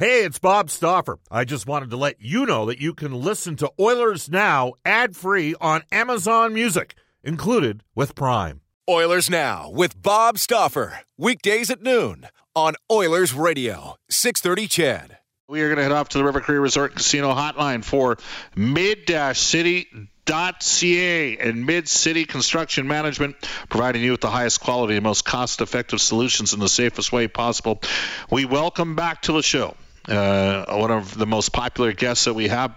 Hey, it's Bob Stauffer. I just wanted to let you know that you can listen to Oilers Now ad free on Amazon Music, included with Prime. Oilers Now with Bob Stauffer. Weekdays at noon on Oilers Radio, 630 CHED. We are going to head off to the River Cree Resort Casino hotline for mid-city ca and Mid City Construction Management, providing you with the highest quality and most cost effective solutions in the safest way possible. We welcome back to the show uh, one of the most popular guests that we have,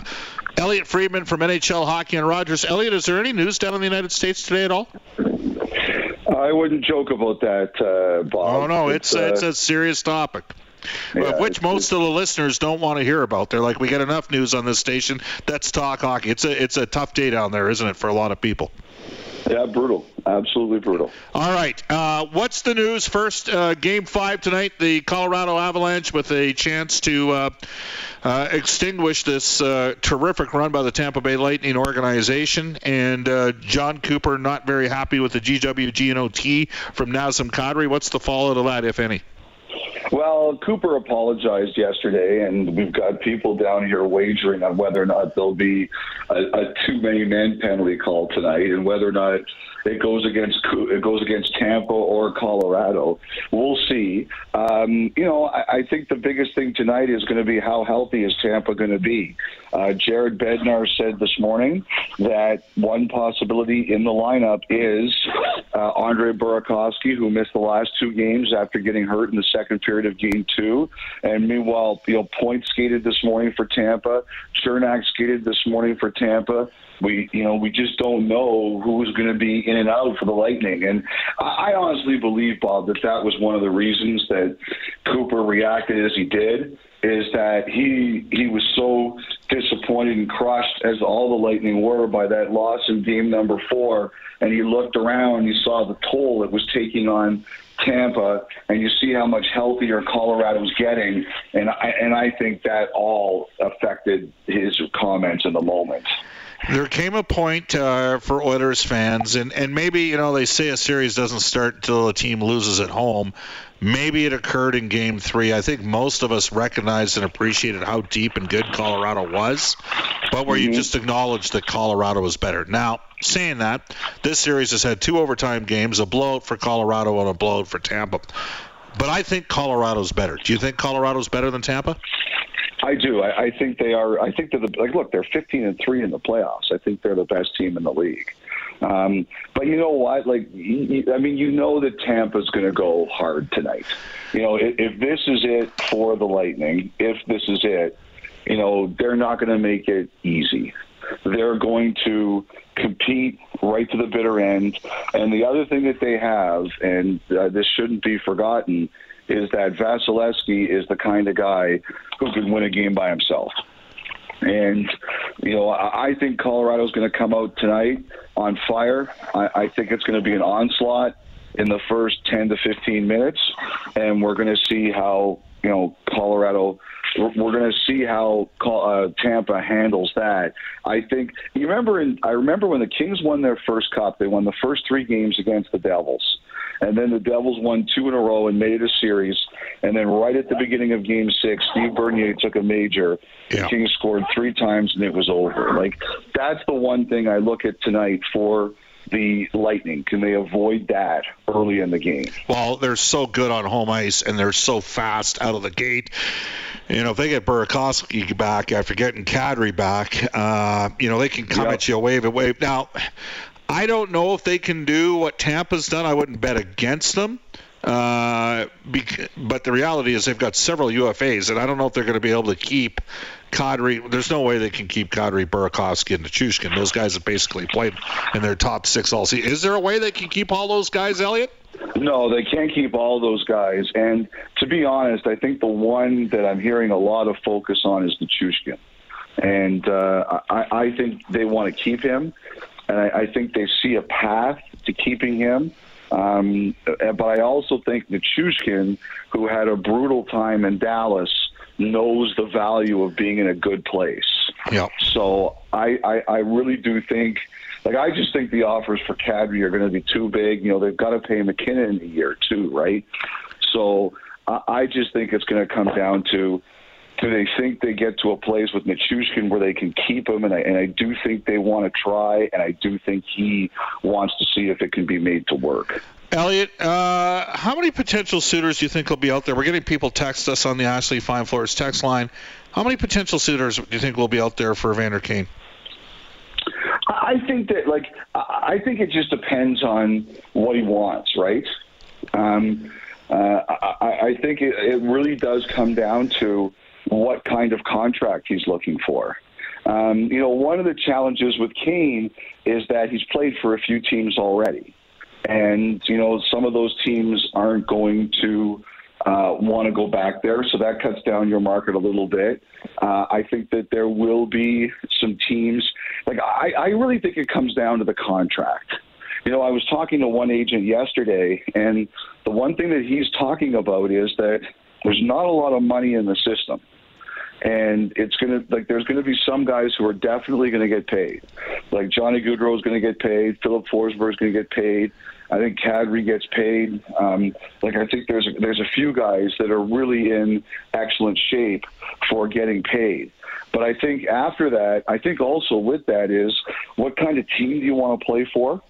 Elliot Friedman from NHL Hockey and Rogers. Elliot, is there any news down in the United States today at all? I wouldn't joke about that, uh, Bob. Oh no, it's it's, uh, it's a serious topic. Yeah, which most of the listeners don't want to hear about. They're like, we get enough news on this station. Let's talk hockey. It's a it's a tough day down there, isn't it, for a lot of people? Yeah, brutal. Absolutely brutal. All right. Uh, what's the news? First, uh, game five tonight, the Colorado Avalanche with a chance to uh, uh extinguish this uh, terrific run by the Tampa Bay Lightning organization. And uh, Jon Cooper not very happy with the GWG and OT from Nazem Kadri. What's the fallout of that, if any? Well, Cooper apologized yesterday, and we've got people down here wagering on whether or not there'll be a, a men penalty call tonight, and whether or not it goes against it goes against Tampa or Colorado. We'll see. Um, you know, I, I think the biggest thing tonight is going to be how healthy is Tampa going to be. Uh, Jared Bednar said this morning that one possibility in the lineup is uh, Andre Burakovsky, who missed the last two games after getting hurt in the second period of Game Two, and meanwhile, you know, Point skated this morning for Tampa. Cernak skated this morning for Tampa we you know we just don't know who's going to be in and out for the Lightning, and I honestly believe Bob that that was one of the reasons that Cooper reacted as he did. Is that he he was so disappointed and crushed as all the Lightning were by that loss in game number four, and he looked around, and he saw the toll it was taking on Tampa, and you see how much healthier Colorado's getting, and I, and I think that all affected his comments in the moment there came a point uh, for Oilers fans, and, and maybe, you know, they say a series doesn't start until a team loses at home. Maybe it occurred in game three. I think most of us recognized and appreciated how deep and good Colorado was, but where mm-hmm. you just acknowledged that Colorado was better. Now, saying that, this series has had two overtime games, a blowout for Colorado and a blowout for Tampa. But I think Colorado's better. Do you think Colorado's better than Tampa? I do. I, I think they are. I think they're the like. Look, they're 15 and three in the playoffs. I think they're the best team in the league. Um, but you know what? Like, I mean, you know that Tampa's going to go hard tonight. You know, if, if this is it for the Lightning, if this is it, you know, they're not going to make it easy. They're going to compete right to the bitter end. And the other thing that they have, and uh, this shouldn't be forgotten, is that Vasilevskiy is the kind of guy who can win a game by himself. And, you know, I think Colorado's going to come out tonight on fire. I, I think it's going to be an onslaught in the first 10 to 15 minutes. And we're going to see how, you know, Colorado we're, we're going to see how uh, Tampa handles that. I think you remember. In, I remember when the Kings won their first cup. They won the first three games against the Devils, and then the Devils won two in a row and made it a series. And then right at the beginning of Game Six, Steve Bernier took a major. Yeah. The Kings scored three times and it was over. Like that's the one thing I look at tonight for the Lightning? Can they avoid that early in the game? Well, they're so good on home ice and they're so fast out of the gate. You know, if they get Burakovsky back after getting Kadri back, uh, you know, they can come yep. at you wave and wave. Now, I don't know if they can do what Tampa's done. I wouldn't bet against them. Uh, but the reality is they've got several UFAs, and I don't know if they're going to be able to keep Kadri. There's no way they can keep Kadri, Burakovsky, and Nichushkin. Those guys have basically played in their top six all season. Is there a way they can keep all those guys, Elliot? No, they can't keep all those guys. And to be honest, I think the one that I'm hearing a lot of focus on is Nichushkin. And uh, I, I think they want to keep him. And I, I think they see a path to keeping him. Um, but I also think Nichushkin, who had a brutal time in Dallas, knows the value of being in a good place. Yeah. So I, I, I really do think, like, I just think the offers for Kadri are going to be too big. You know, they've got to pay MacKinnon a year too, right? So I, I just think it's going to come down to do they think they get to a place with Nichushkin where they can keep him? And I, and I do think they want to try, and I do think he wants to see if it can be made to work. Elliot, uh, how many potential suitors do you think will be out there? We're getting people text us on the Ashley Fine Floors text line. How many potential suitors do you think will be out there for Evander Kane? I think that, like, I think it just depends on what he wants, right? Um, uh, I, I think it, it really does come down to what kind of contract he's looking for. Um, you know, one of the challenges with Kane is that he's played for a few teams already. And, you know, some of those teams aren't going to uh, want to go back there, so that cuts down your market a little bit. Uh, I think that there will be some teams. Like, I, I really think it comes down to the contract. You know, I was talking to one agent yesterday, and the one thing that he's talking about is that there's not a lot of money in the system and it's to like there's to be some guys who are definitely to get paid. Like Johnny Gaudreau is to get paid. Filip Forsberg is to get paid. I think Kadri gets paid. Um, like I think there's a, there's a few guys that are really in excellent shape for getting paid. But I think after that, I think also with that is what kind of team do you want to play for?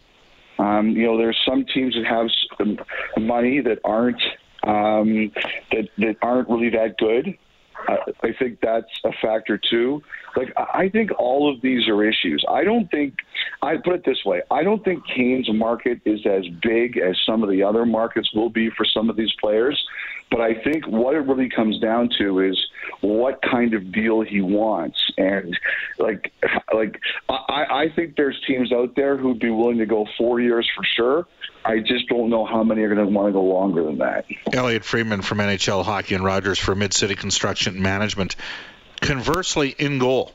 Um, you know, there's some teams that have money that aren't um, that that aren't really that good. I think that's a factor too. Like I think all of these are issues. I don't think I put it this way. I don't think Kane's market is as big as some of the other markets will be for some of these players. But I think what it really comes down to is what kind of deal he wants, and like, like I, I think there's teams out there who'd be willing to go four years for sure. I just don't know how many are going to want to go longer than that. Elliot Friedman from NHL Hockey and Rogers for Mid City Construction Management. Conversely, in goal,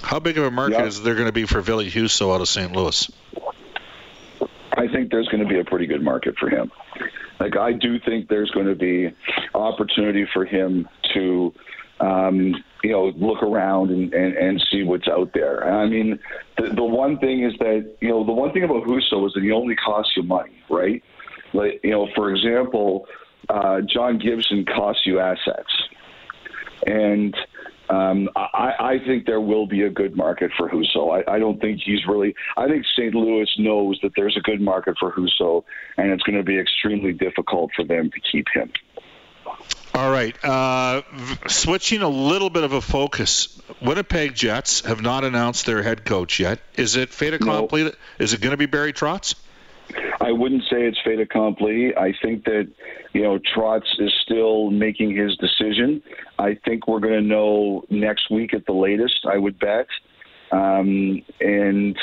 how big of a market yep. is there going to be for Ville Husso out of St. Louis? I think there's going to be a pretty good market for him. Like I do think there's going to be opportunity for him to, um, you know, look around and, and, and see what's out there. I mean, the, the one thing is that you know the one thing about Husso is that he only costs you money, right? Like you know, for example, uh, John Gibson costs you assets, and um, I, I think there will be a good market for Husso. I, I don't think he's really. I think St. Louis knows that there's a good market for Husso, and it's going to be extremely difficult for them to keep him. All right. Uh, switching a little bit of a focus. Winnipeg Jets have not announced their head coach yet. Is it fait accompli? No. Is it going to be Barry Trotz? I wouldn't say it's fait accompli. I think that you know Trotz is still making his decision. I think we're going to know next week at the latest. I would bet. Um, and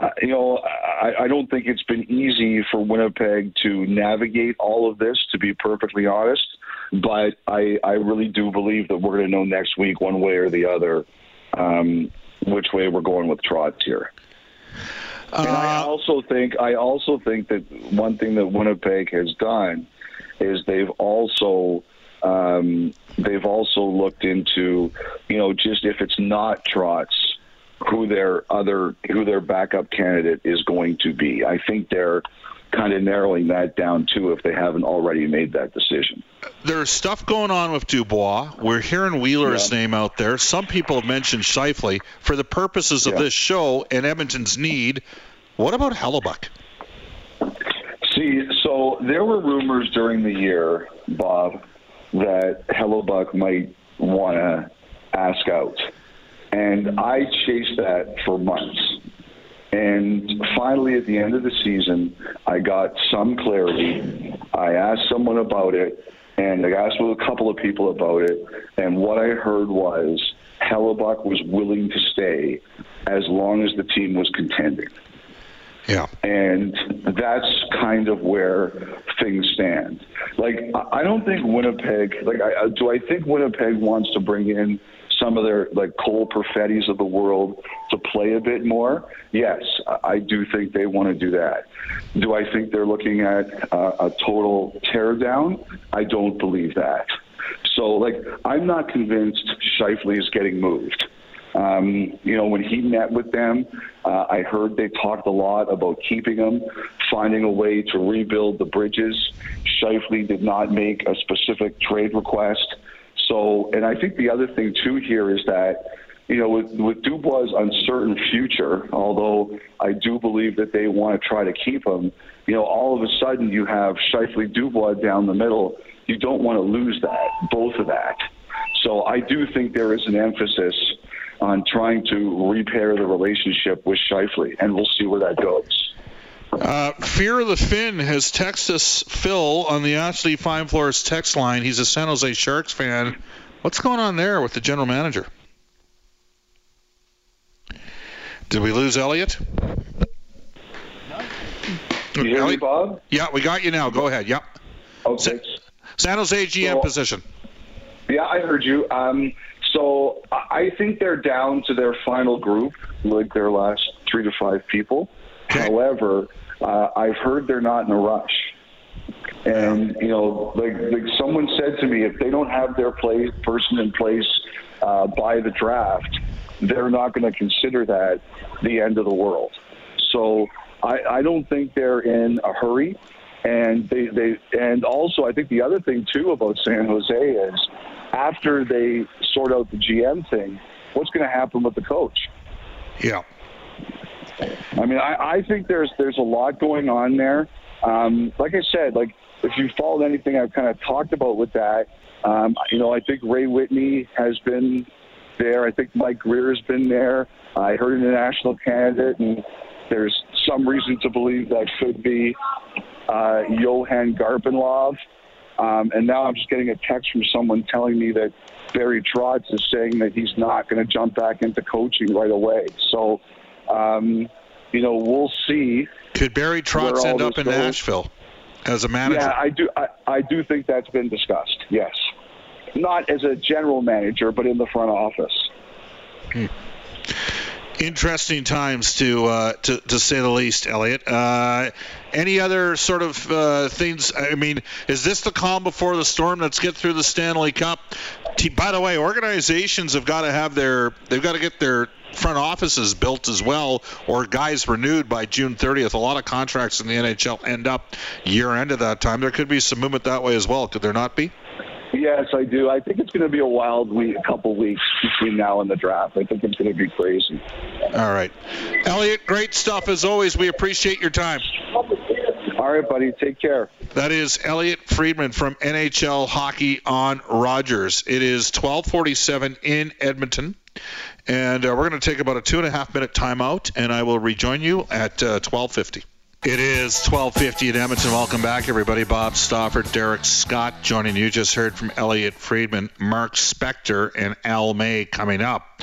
uh, you know, I, I don't think it's been easy for Winnipeg to navigate all of this. To be perfectly honest, but I I really do believe that we're going to know next week, one way or the other, um, which way we're going with Trotz here. And I uh, also think I also think that one thing that Winnipeg has done is they've also um, they've also looked into you know just if it's not Trotz, who their other who their backup candidate is going to be. I think they're kind of narrowing that down too if they haven't already made that decision. There's stuff going on with Dubois. We're hearing Wheeler's yeah. name out there. Some people have mentioned Scheifele. For the purposes of yeah. this show and Edmonton's need, what about Hellebuyck? See, so there were rumors during the year, Bob, that Hellebuyck might want to ask out. And I chased that for months. And finally, at the end of the season, I got some clarity. I asked someone about it, and I asked with a couple of people about it. And what I heard was Hellebuyck was willing to stay as long as the team was contending. Yeah. And that's kind of where things stand. Like, I don't think Winnipeg, like, I, do I think Winnipeg wants to bring in some of their like Cole Perfettis of the world to play a bit more, yes, I do think they want to do that. Do I think they're looking at uh, a total teardown? I don't believe that. So, like, I'm not convinced Scheifele is getting moved. Um, you know, when he met with them, uh, I heard they talked a lot about keeping him, finding a way to rebuild the bridges. Scheifele did not make a specific trade request. So, and I think the other thing too here is that you know, with, with Dubois' uncertain future, although I do believe that they want to try to keep him, you know, all of a sudden you have Scheifele Dubois down the middle. You don't want to lose that, both of that. So I do think there is an emphasis on trying to repair the relationship with Scheifele, and we'll see where that goes. Uh, Fear of the Fin has texted us Phil on the Ashley Fine Floors text line. He's a San Jose Sharks fan. What's going on there with the general manager? Did we lose Elliot? You hear me, Bob? Yeah, we got you now. Go ahead. Yep. Okay. San Jose GM so, position. Yeah, I heard you. Um, so I think they're down to their final group, like their last three to five people. Okay. However, uh, I've heard they're not in a rush. And you know, like, like someone said to me, if they don't have their play person in place uh, by the draft, they're not going to consider that the end of the world. So I, I don't think they're in a hurry. And they, they and also I think the other thing too about San Jose is after they sort out the GM thing, what's going to happen with the coach? Yeah. I mean, I, I think there's there's a lot going on there. Um, like I said, like if you followed anything I've kind of talked about with that, um, you know, I think Ray Whitney has been there. I think Mike Grier has been there. I heard an international candidate, and there's some reason to believe that could be uh, Johan Garpenlov. Um, and now I'm just getting a text from someone telling me that Barry Trotz is saying that he's not going to jump back into coaching right away. So, um, you know, we'll see. Could Barry Trotz end up in goes. Nashville as a manager? Yeah, I do. I, I do think that's been discussed. Yes not as a general manager, but in the front office. Hmm. Interesting times to, uh, to to say the least, Elliot. Uh, any other sort of uh, things? I mean, is this the calm before the storm? Let's get through the Stanley Cup. By the way, organizations have got to have their they've got to get their front offices built as well, or guys renewed by June 30th. A lot of contracts in the NHL end up year end at that time. There could be some movement that way as well. Could there not be? Yes, I do. I think it's going to be a wild week, a couple weeks between now and the draft. I think it's going to be crazy. All right, Elliot, great stuff as always. We appreciate your time. All right, buddy. Take care. That is Elliot Friedman from NHL Hockey on Rogers. It is 12:47 in Edmonton, and uh, we're going to take about a two and a half minute timeout, and I will rejoin you at uh, 12:50. It is 12:50 in Edmonton. Welcome back, everybody. Bob Stauffer, Derek Scott joining you. Just heard from Elliot Friedman, Mark Spector, and Al May coming up.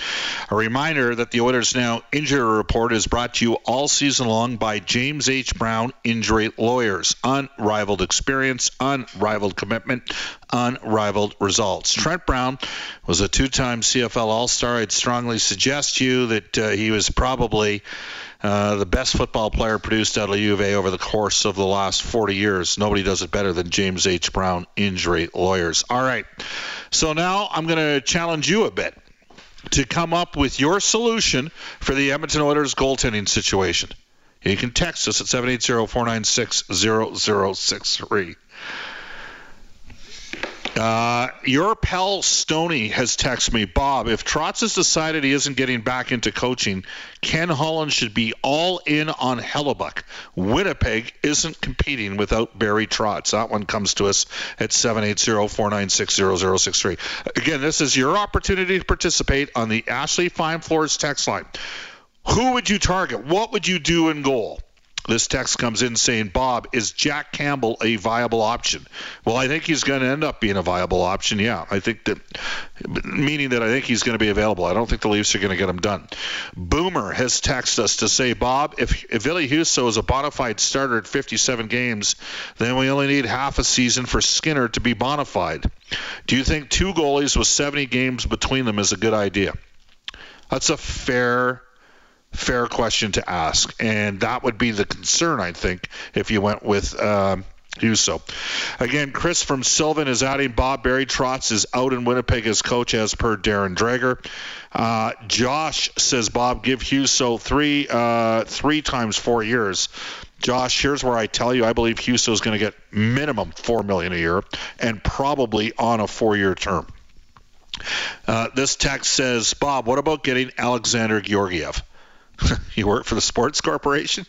A reminder that the Oilers Now Injury Report is brought to you all season long by James H. Brown Injury Lawyers. Unrivaled experience, unrivaled commitment, unrivaled results. Trent Brown was a two-time CFL All-Star. I'd strongly suggest to you that uh, he was probably uh, the best football player produced out of U of A over the course of the last 40 years. Nobody does it better than James H. Brown injury lawyers. All right. So now I'm going to challenge you a bit to come up with your solution for the Edmonton Oilers goaltending situation. You can text us at 780 496 0063. Uh, your pal Stony has texted me, Bob. If Trotz has decided he isn't getting back into coaching, Ken Holland should be all in on Hellebuyck. Winnipeg isn't competing without Barry Trotz. That one comes to us at 780-496-0063. Again, this is your opportunity to participate on the Ashley Fine Floors text line. Who would you target? What would you do in goal? This text comes in saying, Bob, is Jack Campbell a viable option? Well, I think he's going to end up being a viable option. Yeah, I think that, meaning that I think he's going to be available. I don't think the Leafs are going to get him done. Boomer has texted us to say, Bob, if, if Ville Husso is a bona fide starter at 57 games, then we only need half a season for Skinner to be bona fide. Do you think two goalies with 70 games between them is a good idea? That's a fair fair question to ask, and that would be the concern, I think, if you went with. Um, Husso. Again, Chris from Sylvan is adding Bob Barry Trotz is out in Winnipeg as coach as per Darren Dreger. Uh, Josh says Bob give Husso three uh, three times four years. Josh, here's where I tell you I believe Husso is going to get minimum four million a year and probably on a four year term. Uh, this text says, Bob, what about getting Alexander Georgiev? you work for the Sports Corporation?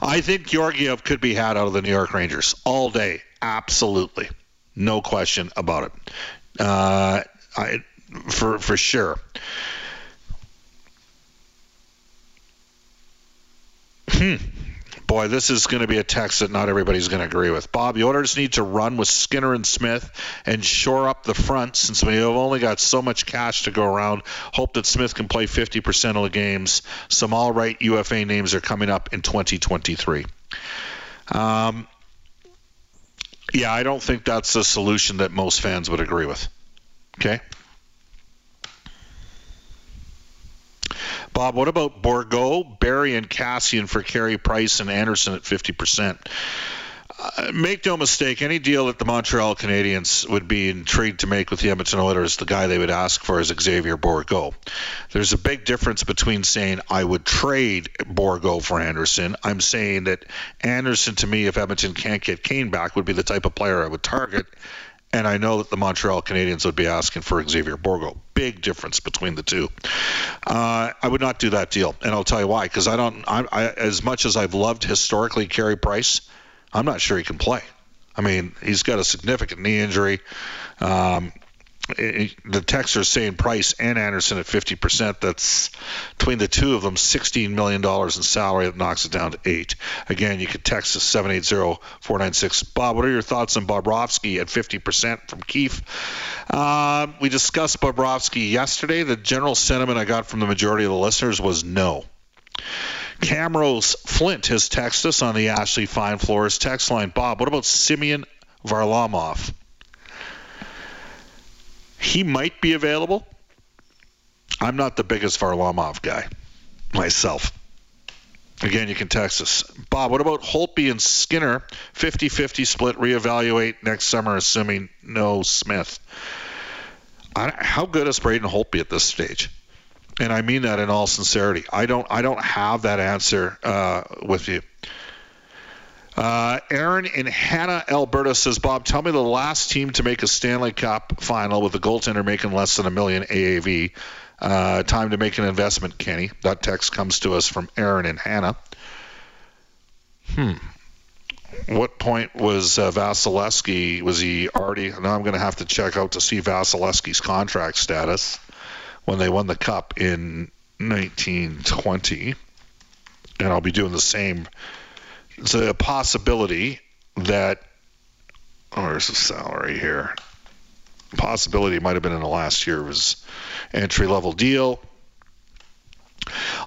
I think Georgiev could be had out of the New York Rangers all day. Absolutely. No question about it. Uh, I, for, for sure. Hmm boy, this is going to be a text that not everybody's going to agree with. Bob, the Oilers need to run with Skinner and Smith and shore up the front since we have only got so much cash to go around. Hope that Smith can play 50% of the games. Some all right UFA names are coming up in 2023. Um, yeah, I don't think that's a solution that most fans would agree with. Okay. Bob, what about Bourgault, Barry, and Kassian for Carey Price and Anderson at 50%? Uh, make no mistake, any deal that the Montreal Canadiens would be intrigued to make with the Edmonton Oilers, the guy they would ask for is Xavier Bourgault. There's a big difference between saying I would trade Bourgault for Anderson. I'm saying that Anderson, to me, if Edmonton can't get Kane back, would be the type of player I would target and I know that the Montreal Canadiens would be asking for Xavier Bourgault. Big difference between the two. Uh, I would not do that deal, and I'll tell you why. Because I don't. I, I, as much as I've loved historically Carey Price, I'm not sure he can play. I mean, he's got a significant knee injury. Um, the texts are saying Price and Anderson at 50%. That's between the two of them, $16 million in salary. That knocks it down to eight. Again, you can text us 780-496. Bob, what are your thoughts on Bobrovsky at 50% from Keefe? Uh, we discussed Bobrovsky yesterday. The general sentiment I got from the majority of the listeners was no. Camrose Flint has texted us on the Ashley Fine Floors text line. Bob, what about Simeon Varlamov? He might be available. I'm not the biggest Varlamov guy myself. Again, you can text us. Bob, what about Holtby and Skinner? 50 50 split, reevaluate next summer, assuming no Smith. I, how good is Braden Holtby at this stage? And I mean that in all sincerity. I don't I don't have that answer uh, with you. Uh, Aaron in Hanna, Alberta says, Bob, tell me the last team to make a Stanley Cup final with a goaltender making less than a million AAV. Uh, time to make an investment, Kenny. That text comes to us from Aaron and Hanna. Hmm. What point was uh, Vasilevskiy? Was he already? Now I'm going to have to check out to see Vasilevskiy's contract status when they won the cup in 1920. And I'll be doing the same it's a possibility that, where's the salary here. Possibility might have been in the last year was entry level deal.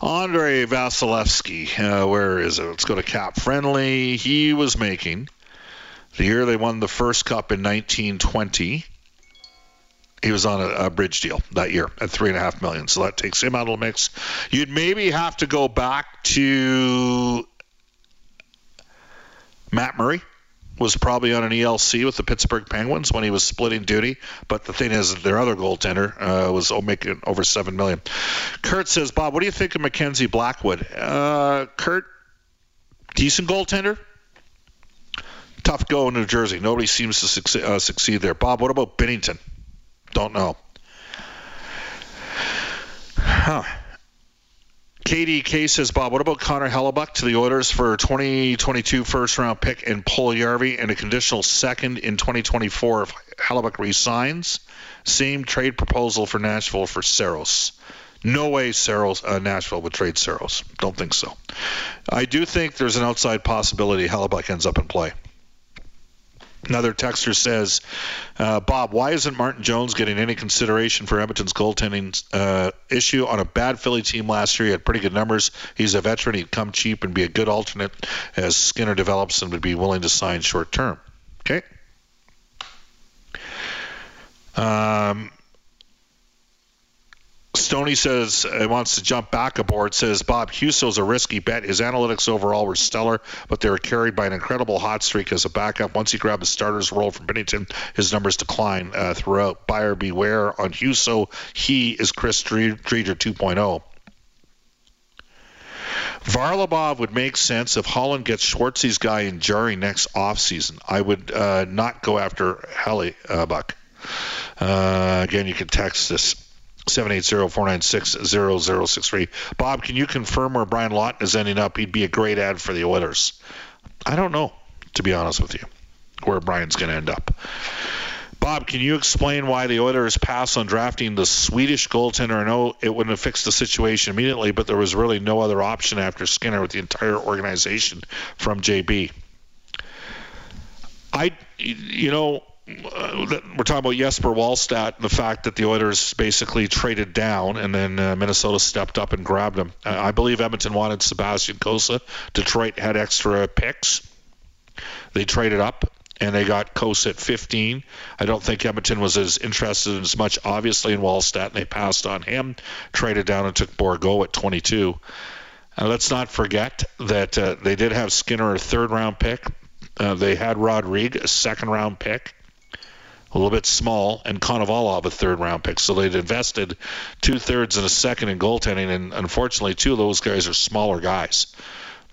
Andrei Vasilevskiy, uh, where is it? Let's go to Cap Friendly. He was making the year they won the first cup in 1920. He was on a, a, bridge deal that year at three and a half million, so that takes him out of the mix. You'd maybe have to go back to Matt Murray was probably on an ELC with the Pittsburgh Penguins when he was splitting duty. But the thing is, their other goaltender uh, was making over seven million. Kurt says, Bob, what do you think of Mackenzie Blackwood? Uh, Kurt, decent goaltender. Tough go in New Jersey. Nobody seems to succeed, uh, succeed there. Bob, what about Binnington? Don't know. Huh. KDK says, Bob, what about Connor Hellebuyck to the Oilers for 2022 first round pick and Puljujarvi and a conditional second in 2024 if Hellebuyck resigns? Same trade proposal for Nashville for Saros. No way Saros, uh, Nashville would trade Saros. Don't think so. I do think there's an outside possibility Hellebuyck ends up in play. Another texter says, uh, Bob, why isn't Martin Jones getting any consideration for Edmonton's goaltending uh, issue on a bad Philly team last year? He had pretty good numbers. He's a veteran. He'd come cheap and be a good alternate as Skinner develops and would be willing to sign short term. Okay. Um, Stoney says he uh, wants to jump back aboard. Says Bob Husso's a risky bet. His analytics overall were stellar, but they were carried by an incredible hot streak as a backup. Once he grabbed the starter's role from Binnington, his numbers decline uh, throughout. Buyer beware on Husso. He is Chris Driedger 2.0. Varlamov would make sense if Holland gets Schwartzy's guy in Jarry next offseason. I would uh, not go after Helly uh, Buck. Uh, again, you can text this 780-496-0063. Bob, can you confirm where Brian Lawton is ending up? He'd be a great ad for the Oilers. I don't know, to be honest with you, where Brian's going to end up. Bob, can you explain why the Oilers passed on drafting the Swedish goaltender? I know it wouldn't have fixed the situation immediately, but there was really no other option after Skinner with the entire organization from JB. I, you know, we're talking about Jesper Wallstedt and the fact that the Oilers basically traded down and then uh, Minnesota stepped up and grabbed him. Uh, I believe Edmonton wanted Sebastian Cossa. Detroit had extra picks. They traded up and they got Cossa at 15. I don't think Edmonton was as interested as much, obviously, in Wallstedt, and they passed on him, traded down and took Bourgault at 22. And let's not forget that uh, they did have Skinner a third round pick. Uh, they had Rodrigue a second round pick, a little bit small, and Konovalov a third round pick. So they'd invested two thirds and a second in goaltending, and unfortunately, two of those guys are smaller guys.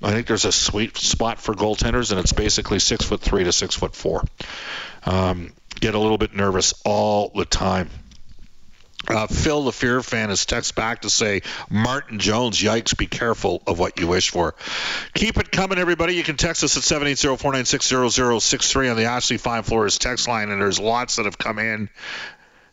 I think there's a sweet spot for goaltenders, and it's basically six foot three to six foot four. Um, get a little bit nervous all the time. Uh, Phil, the Fear fan, has text back to say, Martin Jones, yikes, be careful of what you wish for. Keep it coming, everybody. You can text us at 780-496-0063 on the Ashley Fine Floors text line, and there's lots that have come in.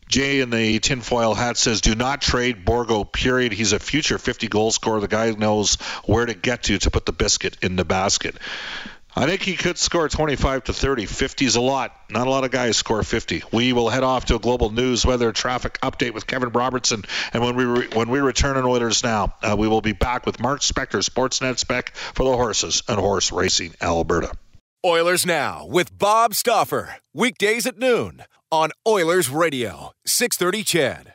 Jay in the tinfoil hat says, "Do not trade Bourgault, Period. He's a future 50 goal scorer. The guy knows where to get to to put the biscuit in the basket." I think he could score 25 to 30. 50 is a lot. Not a lot of guys score 50. We will head off to a global news weather traffic update with Kevin Robertson, and when we re- when we return on Oilers now, uh, we will be back with Mark Spector, Sportsnet Spec for the horses and horse racing Alberta. Oilers now with Bob Stauffer weekdays at noon on Oilers Radio 630 CHED.